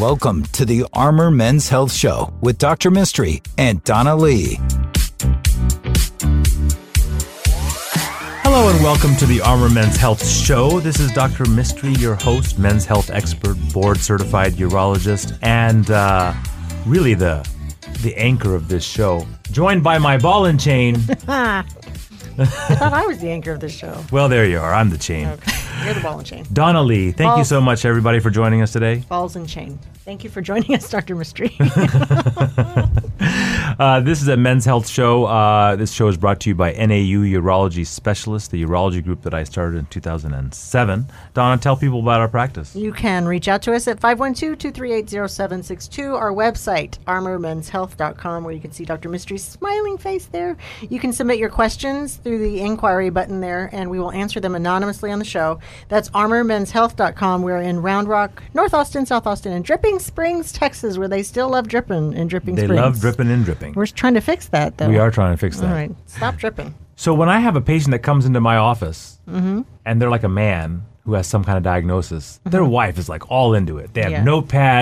Welcome to the Armor Men's Health Show with Dr. Mistry and Donna Lee. Hello and welcome to the Armor Men's Health Show. This is Dr. Mistry, your host, men's health expert, board certified urologist, and uh, really the the anchor of this show. Joined by my ball and chain. I thought I was the anchor of this show. well, there you are. I'm the chain. Okay. You're the ball and chain. Donna Lee, thank you so much, everybody, for joining us today. Balls and chain. Thank you for joining us, Dr. Mistry. Uh, this is a men's health show. Uh, this show is brought to you by NAU Urology Specialists, the urology group that I started in 2007. Donna, tell people about our practice. you can reach out to us at 512-238-0762. Our website, armormenshealth.com, where you can see Dr. Mistry's smiling face there. You can submit your questions through the inquiry button there, and we will answer them anonymously on the show. That's armormenshealth.com. We're in Round Rock, North Austin, South Austin, and Dripping Springs, Texas, where they still love dripping in Dripping They Springs. love dripping and dripping. We're trying to fix that, though. We are trying to fix that. All right. Stop dripping. So when I have a patient that comes into my office Mm-hmm. and they're like a man who has some kind of diagnosis, their wife is like all into it. They have Mm-hmm. Yeah.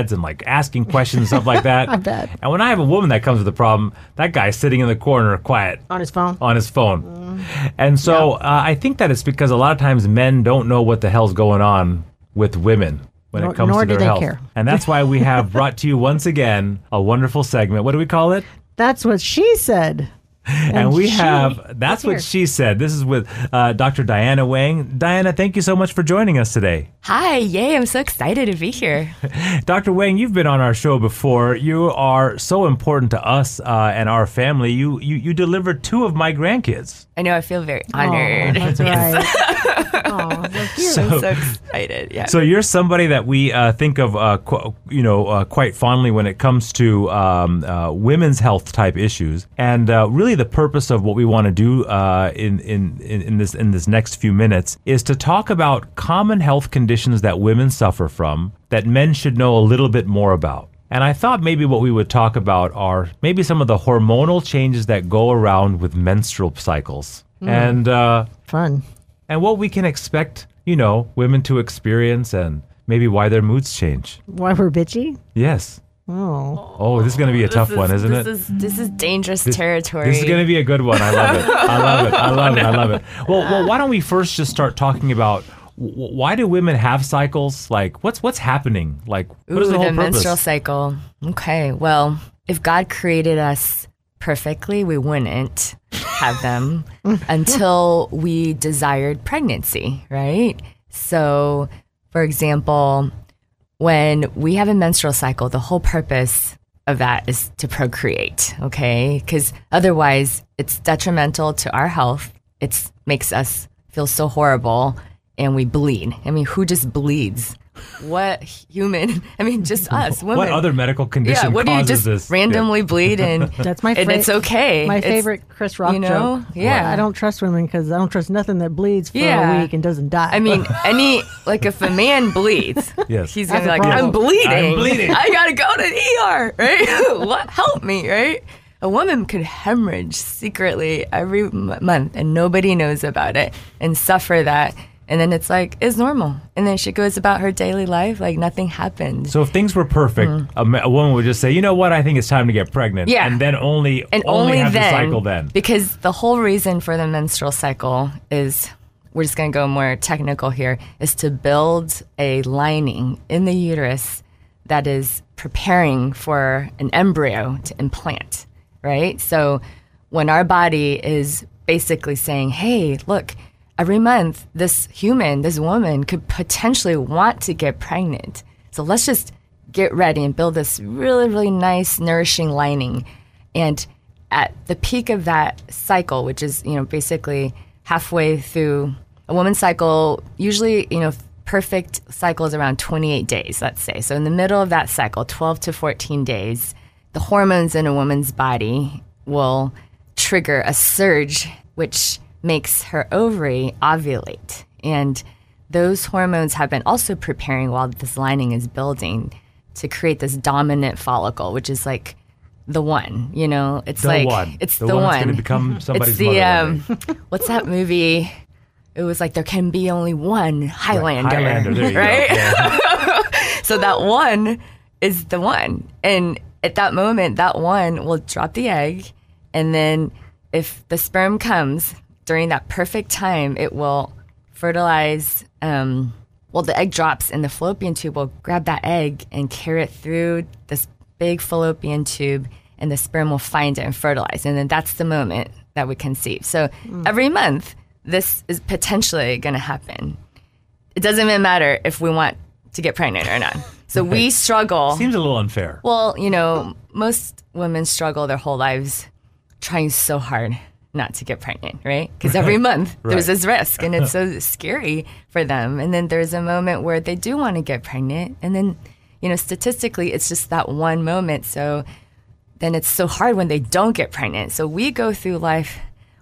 notepads and like asking questions and stuff like that. I bet. And when I have a woman that comes with a problem, that guy's sitting in the corner quiet On his phone. on his phone. Mm-hmm. And so uh, I think that it's because a lot of times men don't know what the hell's going on with women when Nor- it comes nor to do their they health. care. And that's why we have brought to you once again a wonderful segment. What do we call it? That's what she said. And, we she have that's is what here. she said. This is with uh, Dr. Diana Wang. Diana, thank you so much for joining us today. Hi, yay, I'm so excited to be here. Dr. Wang, you've been on our show before. You are so important to us uh, and our family. You, you you delivered two of my grandkids. I know I feel very honored. Oh, that's right. oh, so. So- I'm so excited. Yeah. So you're somebody that we uh, think of, uh, qu- you know, uh, quite fondly when it comes to um, uh, women's health type issues, and uh, really the purpose of what we want to do uh, in, in in in this in this next few minutes is to talk about common health conditions that women suffer from that men should know a little bit more about. And I thought maybe what we would talk about are maybe some of the hormonal changes that go around with menstrual cycles, and. Uh, Fun. And what we can expect, you know, women to experience and maybe why their moods change. Why we're bitchy? Yes. Oh. Oh, this is going to be a tough This one, is- isn't this it? Is, this is dangerous This- territory. This is going to be a good one. I love it. I love it. I love it. I love it. Well, well, why don't we first just start talking about w- why do women have cycles? Like, what's what's happening? Like, what Ooh, is the the, whole purpose? menstrual cycle. Okay, well, if God created us perfectly, we wouldn't have them until we desired pregnancy, right? So, for example, when we have a menstrual cycle, the whole purpose of that is to procreate, okay? Because otherwise, it's detrimental to our health. It makes us feel so horrible and we bleed. I mean, who just bleeds? What human? I mean, just us, women. what other medical condition yeah, what do you just this? randomly bleed and That's my and it's okay. My It's- favorite Chris Rock you know? joke. Yeah. I don't trust women because I don't trust nothing that bleeds for Yeah. a week and doesn't die. I mean, any like if a man bleeds, Yes. he's gonna be like, a "I'm bleeding. I'm bleeding." I gotta go to the ER, right? what? Help me, right?" A woman could hemorrhage secretly every m- month, and nobody knows about it, and suffer that, and then it's like it's normal, and then she goes about her daily life like nothing happened. So if things were perfect, a, ma- a woman would just say, "You know what? I think it's time to get pregnant." Mm. Yeah. and then only and only, only, have then, the cycle then. because the whole reason for the menstrual cycle is we're just going to go more technical here is to build a lining in the uterus that is preparing for an embryo to implant right so when our body is basically saying hey look every month this human this woman could potentially want to get pregnant so let's just get ready and build this really really nice nourishing lining and at the peak of that cycle, which is, you know, basically halfway through a woman's cycle, usually, you know, perfect cycle is around 28 days, let's say. So in the middle of that cycle, 12 to 14 days, the hormones in a woman's body will trigger a surge, which makes her ovary ovulate. And those hormones have been also preparing while this lining is building to create this dominant follicle, which is like the one, you know, it's The like one. it's The the, one that's one. gonna become somebody's it's the um, what's that movie? It was like there can be only one Highlander, Highlander, there you right? Yeah. So that one is the one. And at that moment, that one will drop the egg. And then if the sperm comes during that perfect time, it will fertilize. Um, well, the egg drops, and the fallopian tube will grab that egg and carry it through this big fallopian tube, and the sperm will find it and fertilize. And then that's the moment that we conceive. So every month, this is potentially going to happen. It doesn't even matter if we want to get pregnant or not. So we struggle. Seems a little unfair. Well, you know, most women struggle their whole lives trying so hard not to get pregnant, right? Because every month there's this risk and it's so scary for them. And then there's a moment where they do want to get pregnant. And then, you know, statistically, it's just that one moment. So then it's so hard when they don't get pregnant. So we go through life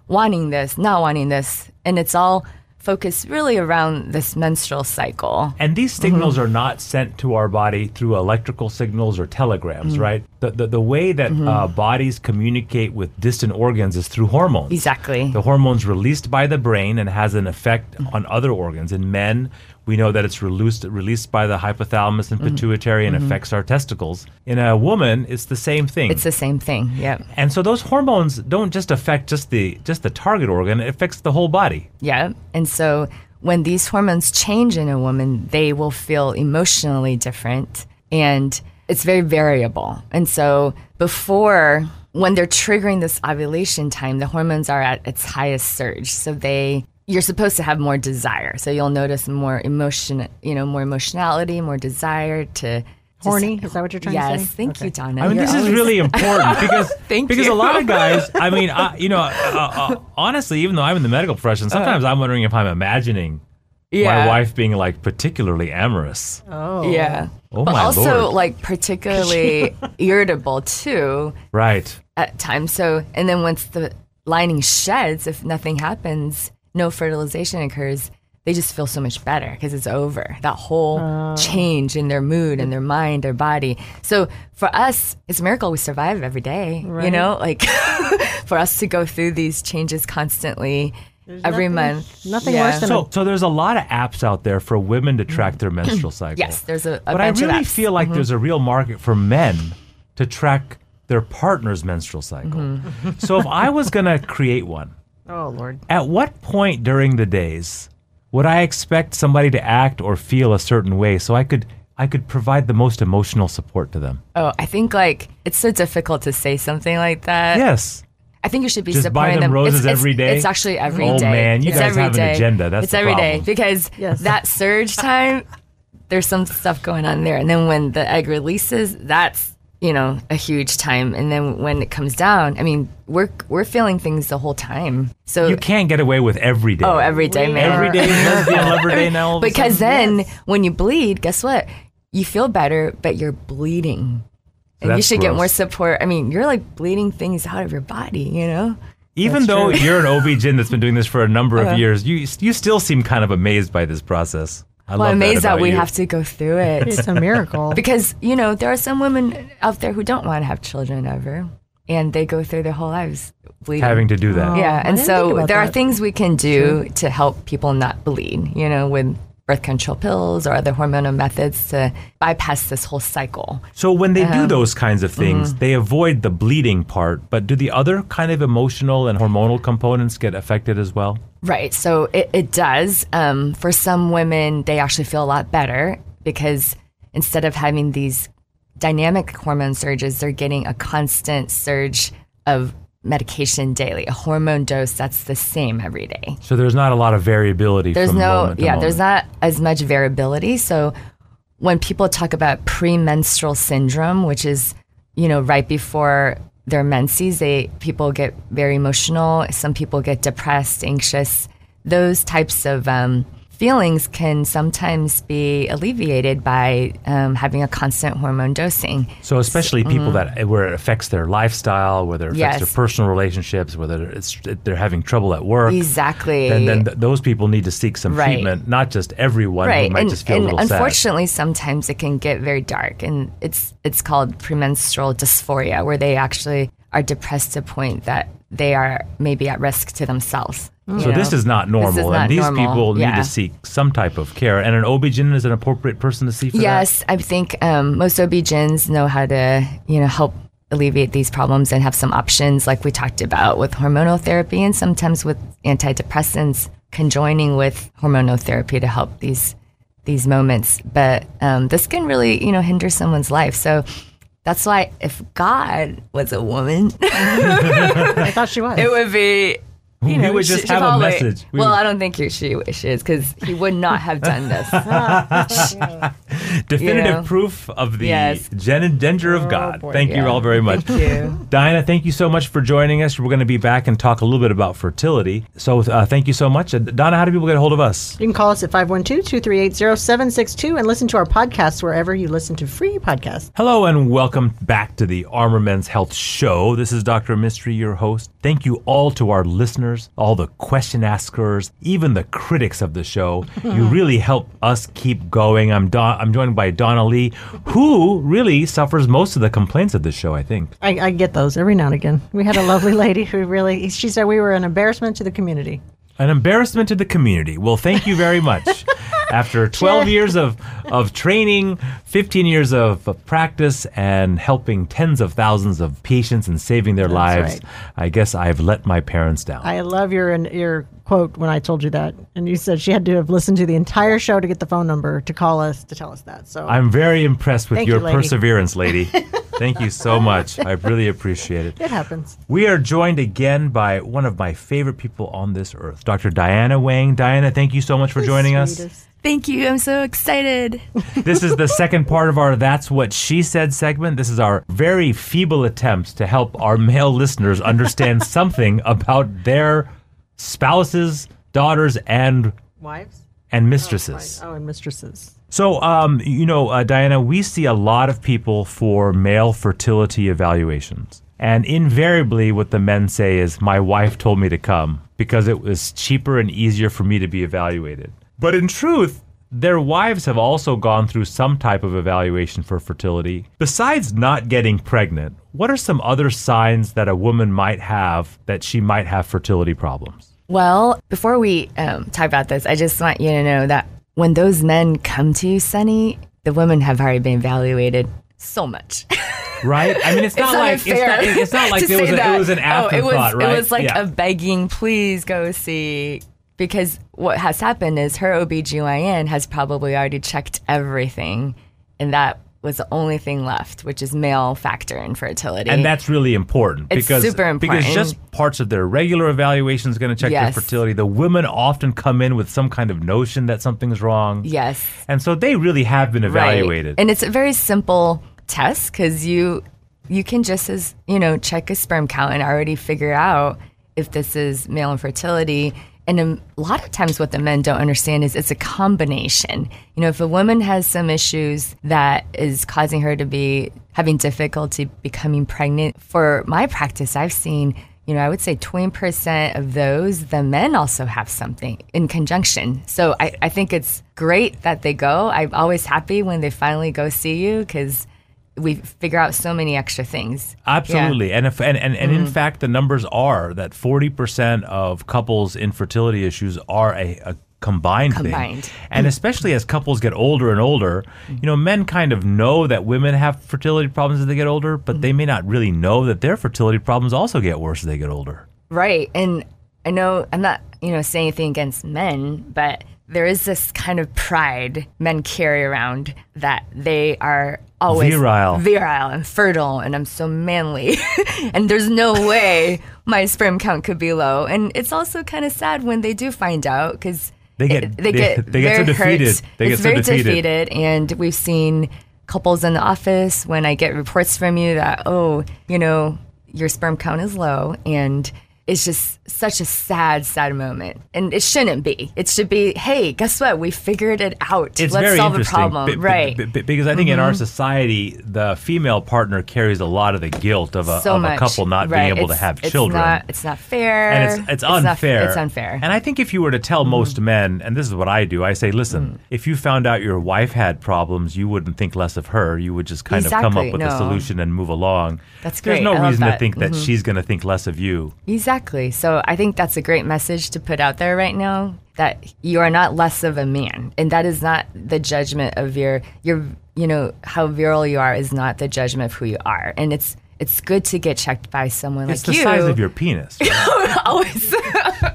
wanting this, not wanting this. And it's all focused really around this menstrual cycle. And these mm-hmm. signals are not sent to our body through electrical signals or telegrams, mm-hmm. right? The, the, the way that mm-hmm. uh, bodies communicate with distant organs is through hormones. Exactly. The hormone's released by the brain and has an effect on other organs. In men, we know that it's released released by the hypothalamus and mm-hmm. pituitary and mm-hmm. affects our testicles. In a woman, it's the same thing. It's the same thing. Yep. and so those hormones don't just affect just the just the target organ; it affects the whole body. Yeah. And so when these hormones change in a woman, they will feel emotionally different and it's very variable. And so before, when they're triggering this ovulation time, the hormones are at its highest surge. So they, you're supposed to have more desire. So you'll notice more emotion, you know, more emotionality, more desire to. just- Horny? Is that what you're trying to say? yes, say? thank you, Donna. I mean, You're this is really important because Thank because you. a lot of guys. I mean, I, you know, uh, uh, honestly, even though I'm in the medical profession, sometimes I'm wondering if I'm imagining my wife being like particularly amorous. Oh. Yeah. Oh, but my also Lord. like particularly irritable too. Right. at times. So, and then once the lining sheds, if nothing happens, no fertilization occurs, they just feel so much better because it's over. That whole oh. change in their mood and their mind, their body. So for us, it's a miracle we survive every day. You know, like for us to go through these changes constantly every nothing- month. nothing Yeah. worse than So, so there's a lot of apps out there for women to track their menstrual cycle. Yes, there's a, a but I bunch really of apps. feel like mm-hmm. there's a real market for men to track their partner's menstrual cycle. Mm-hmm. so if I was going to create one, Oh, Lord. at what point during the days would I expect somebody to act or feel a certain way so I could I could provide the most emotional support to them? Oh, I think like it's so difficult to say something like that. Yes. I think you should be Just buy supporting them roses it's, every it's, day? It's actually every oh, day. Oh, man, you it's guys every have an agenda. That's it's the every day problem. because Yes. that surge time, there's some stuff going on there, and then when the egg releases, that's you know a huge time, and then when it comes down, I mean we're we're feeling things the whole time. So You can't get away with every day. oh, every day, man. every day is lesbian lover day now. all of a because sudden? then when you bleed, guess what? You feel better, but you're bleeding. And you that's should get more support. I mean, you're like bleeding things out of your body, you know? Even That's though true. you're an OB-GYN that's been doing this for a number Uh-huh. of years, you you still seem kind of amazed by this process. I Well, love I'm amazed that, about we you. have to go through it. It's a miracle. because, you know, there are some women out there who don't want to have children ever. And they go through their whole lives bleeding. having to do that. Oh. yeah, and so about there are things we can do to help people not bleed, you know, with birth control pills or other hormonal methods to bypass this whole cycle. So when they Uh-huh. do those kinds of things, Mm-hmm. they avoid the bleeding part, but do the other kind of emotional and hormonal components get affected as well? Right. So it, it does. Um, for some women, they actually feel a lot better because instead of having these dynamic hormone surges, they're getting a constant surge of medication daily, a hormone dose that's the same every day. So there's not a lot of variability. There's no, moment yeah, there's not as much variability. So when people talk about premenstrual syndrome, which is, you know, right before their menses, they people get very emotional. Some people get depressed, anxious. Those types of um, feelings can sometimes be alleviated by um, having a constant hormone dosing. So especially people that where it affects their lifestyle, whether it affects mm-hmm. Yes. their personal relationships, whether it's they're having trouble at work. Exactly. Then, then th- those people need to seek some Right. treatment, not just everyone who right might and, just feel and a little sad. unfortunately sometimes it can get very dark and it's it's called premenstrual dysphoria where they actually are depressed to a point that they are maybe at risk to themselves. So this is not normal, is not and these normal. people need to seek some type of care. And an OB-GYN is an appropriate person to see for that. Yes, I think um, most OB-GYNs know how to, you know, help alleviate these problems and have some options like we talked about with hormonal therapy and sometimes with antidepressants conjoining with hormonal therapy to help these these moments. But um, this can really, you know, hinder someone's life. So that's why if God was a woman, I thought she was. it would be. You We know, would just she- have a probably- message. We well, would- I don't think she, she is because he would not have done this. Definitive You know. proof of the Yes. gen- gender of God. boy. Thank you all very much. Thank you. Diana, thank you so much for joining us. We're going to be back and talk a little bit about fertility. So, uh, thank you so much. Uh, Donna, how do people get a hold of us? You can call us at 512 238 0762 and listen to our podcasts wherever you listen to free podcasts. Hello and welcome back to the Armor Men's Health Show. This is Dr. Mistry, your host. Thank you all to our listeners, all the question askers, even the critics of the show. you really help us keep going. I'm Don- I'm joined by Donna Lee, who really suffers most of the complaints of the show, I think. I, I get those every now and again. We had a lovely lady who really, she said we were an embarrassment to the community. An embarrassment to the community. Well, thank you very much. After 12 years of, of training, 15 years of, of practice, and helping tens of thousands of patients and saving their lives, right. I guess I've let my parents down. I love your your quote when I told you that, and you said she had to have listened to the entire show to get the phone number to call us to tell us that. So I'm very impressed with Thank your you, lady. perseverance, lady. Thank you so much. I really appreciate it. it happens. We are joined again by one of my favorite people on this earth, Dr. Diana Wang. Diana, thank you so much for joining us. Thank you. I'm so excited. This is the second part of our That's What She Said segment. This is our very feeble attempt to help our male listeners understand something about their spouses, daughters, and Wives. and mistresses. Oh, and mistresses. So, um, you know, uh, Diana, we see a lot of people for male fertility evaluations. And invariably, what the men say is, My wife told me to come because it was cheaper and easier for me to be evaluated. But in truth, their wives have also gone through some type of evaluation for fertility. Besides not getting pregnant, what are some other signs that a woman might have that she might have fertility problems? Well, before we um, talk about this, I just want you to know that when those men come to you, Sunny, the women have already been evaluated so much. Right? I mean, it's not not like it's not, it's not like there was a, it was an Oh, afterthought, it was, right? It was like Yeah. a begging, please go see. Because what has happened is her OBGYN has probably already checked everything, and that was the only thing left, which is male factor infertility. And that's really important It's because super because just parts of their regular evaluation is going to check Yes. their fertility. The women often come in with some kind of notion that something's wrong. yes. And so they really have been evaluated. Right. And it's a very simple test because you you can just as you know check a sperm count and already figure out if this is male infertility. And a lot of times, what the men don't understand is it's a combination. You know, if a woman has some issues that is causing her to be having difficulty becoming pregnant, for my practice, I've seen you know, I would say 20% of those, the men also have something in conjunction. So I, I think it's great that they go. I'm always happy when they finally go see you because we figure out so many extra things. Absolutely. And if and, and, and Mm-hmm. in fact the numbers are that 40% of couples infertility issues are a, a combined, Combined. thing. And especially as couples get older and older, you know, men kind of know that women have fertility problems as they get older, but they may not really know that their fertility problems also get worse as they get older. Right. And I know I'm not, you know, saying anything against men, but there is this kind of pride men carry around that they are always Virile. virile and fertile and I'm so manly. and there's no way my sperm count could be low. And it's also kind of sad when they do find out because They get- they, they- get they get so very hurt. defeated. They it's get so very defeated. and we've seen couples in the office when I get reports from you that oh, you know, your sperm count is low and it's just such a sad, sad moment, and it shouldn't be. It should be, hey, guess what? We figured it out. It's Let's very solve the problem. b- b- right. Mm-hmm. b- because I think in our society, the female partner carries a lot of the guilt of a, so of a couple not Right. being able to It's- have it's children. Not, it's not fair. and it's it's not- unfair. it's unfair. Mm-hmm. And I think if you were to tell most men, and this is what I do, I say, listen, Mm. if you found out your wife had problems, you wouldn't think less of her. You would just kind of come up with a solution and move along. That's great. There's no reason to think that Mhm. she's going to think less of you. Exactly. So I think that's a great message to put out there right now that you are not less of a man. And that is not the judgment of your your you know, how virile you are is not the judgment of who you are. And it's it's good to get checked by someone It's like the size of your penis, right? always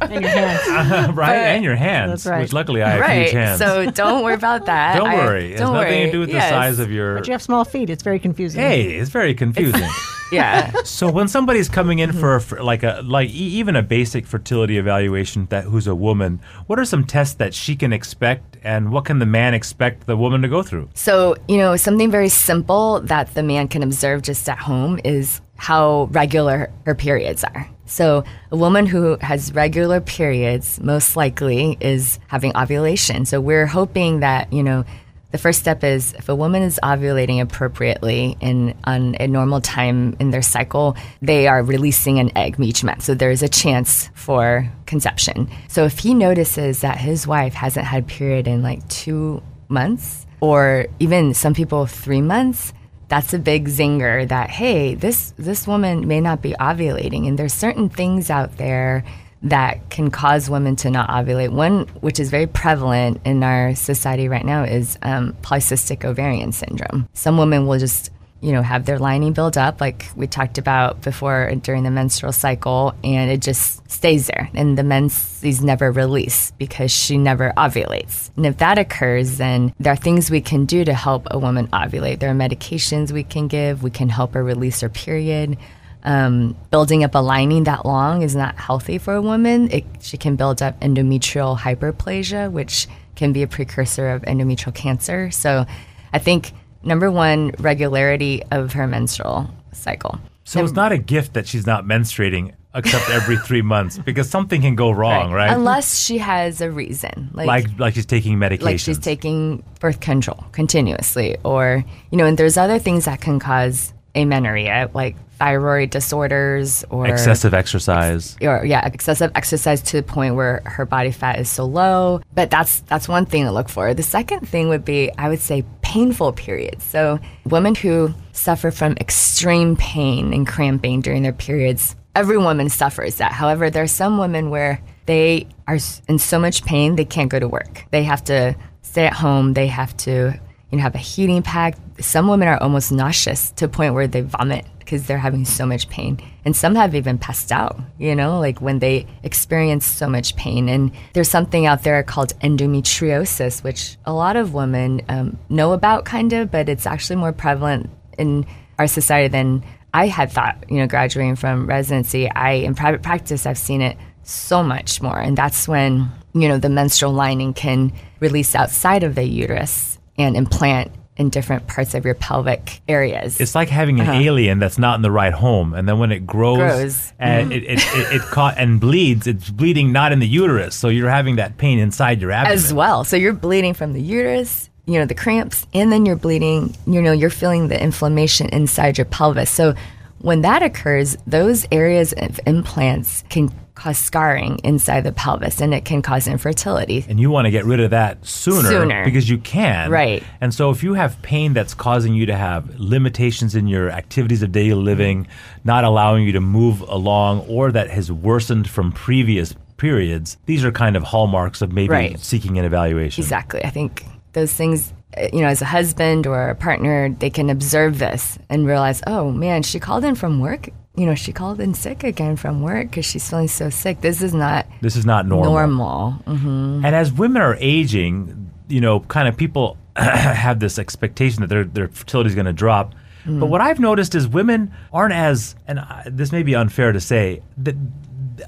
And your hands. Uh-huh, right? and your hands, That's right. which luckily I have right. huge hands. So don't worry about that. don't worry. I, worry. It has don't nothing worry. to do with Yes. the size of your. But you have small feet. It's very confusing. Hey, it's very confusing. Yeah. So when somebody's coming in for, for like a like e- even a basic fertility evaluation that who's a woman, what are some tests that she can expect, and what can the man expect the woman to go through? So, you know, something very simple that the man can observe just at home is how regular her periods are. So, a woman who has regular periods most likely is having ovulation. So, we're hoping that, you know, the first step is if a woman is ovulating appropriately and on a normal time in their cycle, they are releasing an egg each month. So there's a chance for conception. So if he notices that his wife hasn't had period in like two months, or even some people three months, that's a big zinger that hey, this this woman may not be ovulating, and there's certain things out there that can cause women to not ovulate. One, which is very prevalent in our society right now, is um, polycystic ovarian syndrome. Some women will just, you know, have their lining build up, like we talked about before during the menstrual cycle, and it just stays there, and the menses never release because she never ovulates. And if that occurs, then there are things we can do to help a woman ovulate. There are medications we can give. We can help her release her period um, building up a lining that long is not healthy for a woman. It, she can build up endometrial hyperplasia, which can be a precursor of endometrial cancer. So I think number one, regularity of her menstrual cycle. So it's not a gift that she's not menstruating except every three months because something can go wrong, right? Unless she has a reason. like like she's taking medication. like she's taking birth control continuously or you know and there's other things that can cause amenorrhea like thyroid disorders or excessive exercise. or yeah excessive exercise to the point where her body fat is so low. But that's that's one thing to look for. The second thing would be i would say painful periods. So women who suffer from extreme pain and cramping during their periods every woman suffers that. However there are some women where they are in so much pain they can't go to work. They have to stay at home. They have to you know have a heating pad some women are almost nauseous to a point where they vomit because they're having so much pain. And some have even passed out, you know, like when they experience so much pain. And there's something out there called endometriosis, which a lot of women um, know about, kind of, but it's actually more prevalent in our society than I had thought, you know, graduating from residency. I, in private practice, I've seen it so much more. And that's when, you know, the menstrual lining can release outside of the uterus and implant in different parts of your pelvic areas. It's like having an alien that's not in the right home, and then when it grows, Uh-huh. Grows. and it, it, it, it caught and bleeds, it's bleeding not in the uterus, so you're having that pain inside your abdomen. as well. So you're bleeding from the uterus, you know, the cramps, and then you're bleeding, you know, you're feeling the inflammation inside your pelvis. So when that occurs, those areas of implants can cause scarring inside the pelvis and it can cause infertility. and you want to get rid of that sooner, Sooner. because you can. Right. And so if you have pain that's causing you to have limitations in your activities of daily living, not allowing you to move along, or that has worsened from previous periods, these are kind of hallmarks of maybe Right. seeking an evaluation. Exactly. I think those things, uh, you know, as a husband or a partner, they can observe this and realize, oh man, she called in from work. You know, she called in sick again from work because she's feeling so sick. This is not This is not normal. normal. hmm And as women are aging, you know, kind of people have this expectation that their their fertility is going to drop. But what I've noticed is women aren't as, and I, this may be unfair to say, that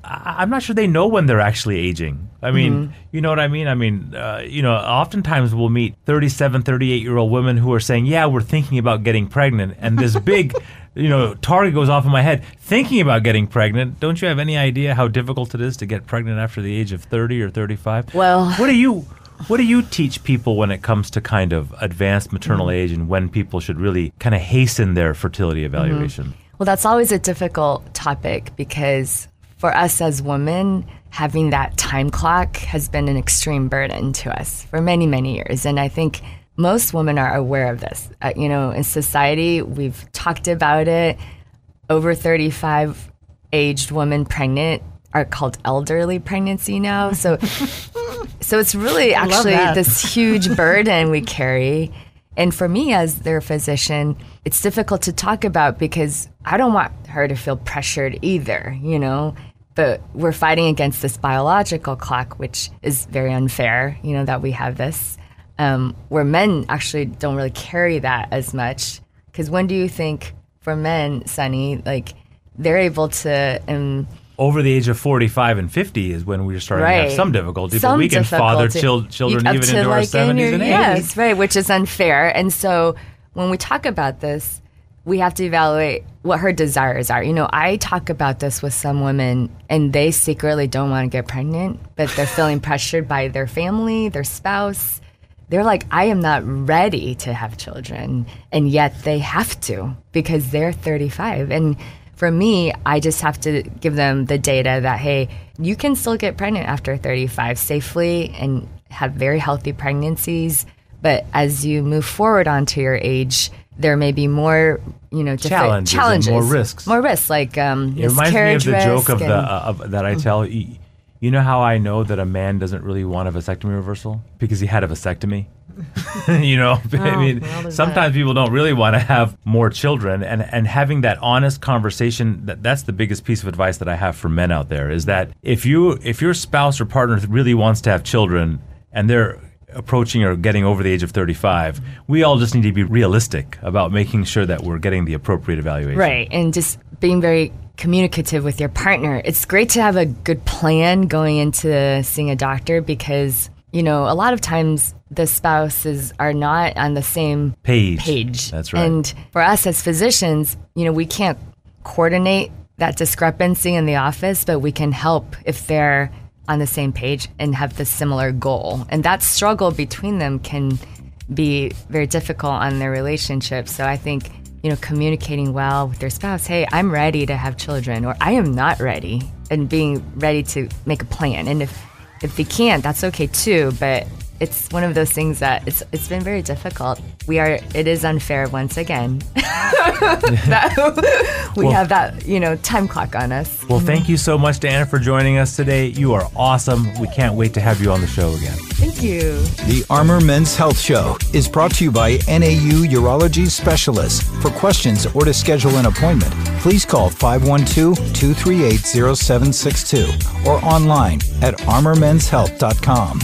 I'm not sure they know when they're actually aging. I mean, you know what I mean? I mean, uh, you know, oftentimes we'll meet 37, 38 year old women who are saying, yeah, we're thinking about getting pregnant. And this big, you know, target goes off in my head thinking about getting pregnant. Don't you have any idea how difficult it is to get pregnant after the age of 30 or 35? Well- what do you what do you teach people when it comes to kind of advanced maternal Mm-hmm. age and when people should really kind of hasten their fertility evaluation? Well, that's always a difficult topic because for us as women, having that time clock has been an extreme burden to us for many, many years. And I think most women are aware of this. Uh, you know, in society, we've talked about it. Over 35 aged women pregnant are called elderly pregnancy now. So, so it's really actually this huge burden we carry. And for me, as their physician, it's difficult to talk about because I don't want her to feel pressured either, you know? But we're fighting against this biological clock, which is very unfair, you know, that we have this, um, where men actually don't really carry that as much. Because when do you think for men, Sunny, like they're able to, um, Over the age of 45 and 50 is when we're starting to have some difficulty, but Some we can father chil- children even to, into our like, in 70s your- and 80s. Yes, right, which is unfair. And so when we talk about this, we have to evaluate what her desires are. You know, I talk about this with some women and they secretly don't want to get pregnant, but they're feeling pressured by their family, their spouse. They're like, I am not ready to have children. And yet they have to because they're 35. And for me, I just have to give them the data that, hey, you can still get pregnant after 35 safely and have very healthy pregnancies. But as you move forward onto your age, there may be more, you know, Challenges challenges, more risks. more risks, like um, It reminds me of the joke of the uh, of, that I tell you. You know how I know that a man doesn't really want a vasectomy reversal because he had a vasectomy. you know, I oh, mean, well, there's sometimes people don't really want to have more children, and and having that honest conversation. That, that's the biggest piece of advice that I have for men out there is that if you if your spouse or partner really wants to have children and they're approaching or getting over the age of 35 we all just need to be realistic about making sure that we're getting the appropriate evaluation Right. And just being very communicative with your partner. It's great to have a good plan going into seeing a doctor because, you know, a lot of times the spouses are not on the same Page. page. That's right. And for us as physicians, you know, we can't coordinate that discrepancy in the office, but we can help if they're on the same page and have the similar goal. And that struggle between them can be very difficult on their relationship. So I think, you know, communicating well with their spouse, hey, I'm ready to have children or I am not ready and being ready to make a plan. And if if they can't, that's okay too, but it's one of those things that it's it's been very difficult. We are it is unfair once again. that we Well- have that, you know, time clock on us. Well, thank you so much, Diana, for joining us today. You are awesome. We can't wait to have you on the show again. Thank you. The Armor Men's Health Show is brought to you by NAU Urology Specialists. For questions or to schedule an appointment, please call 512 238 0762 or online at armormenshealth.com.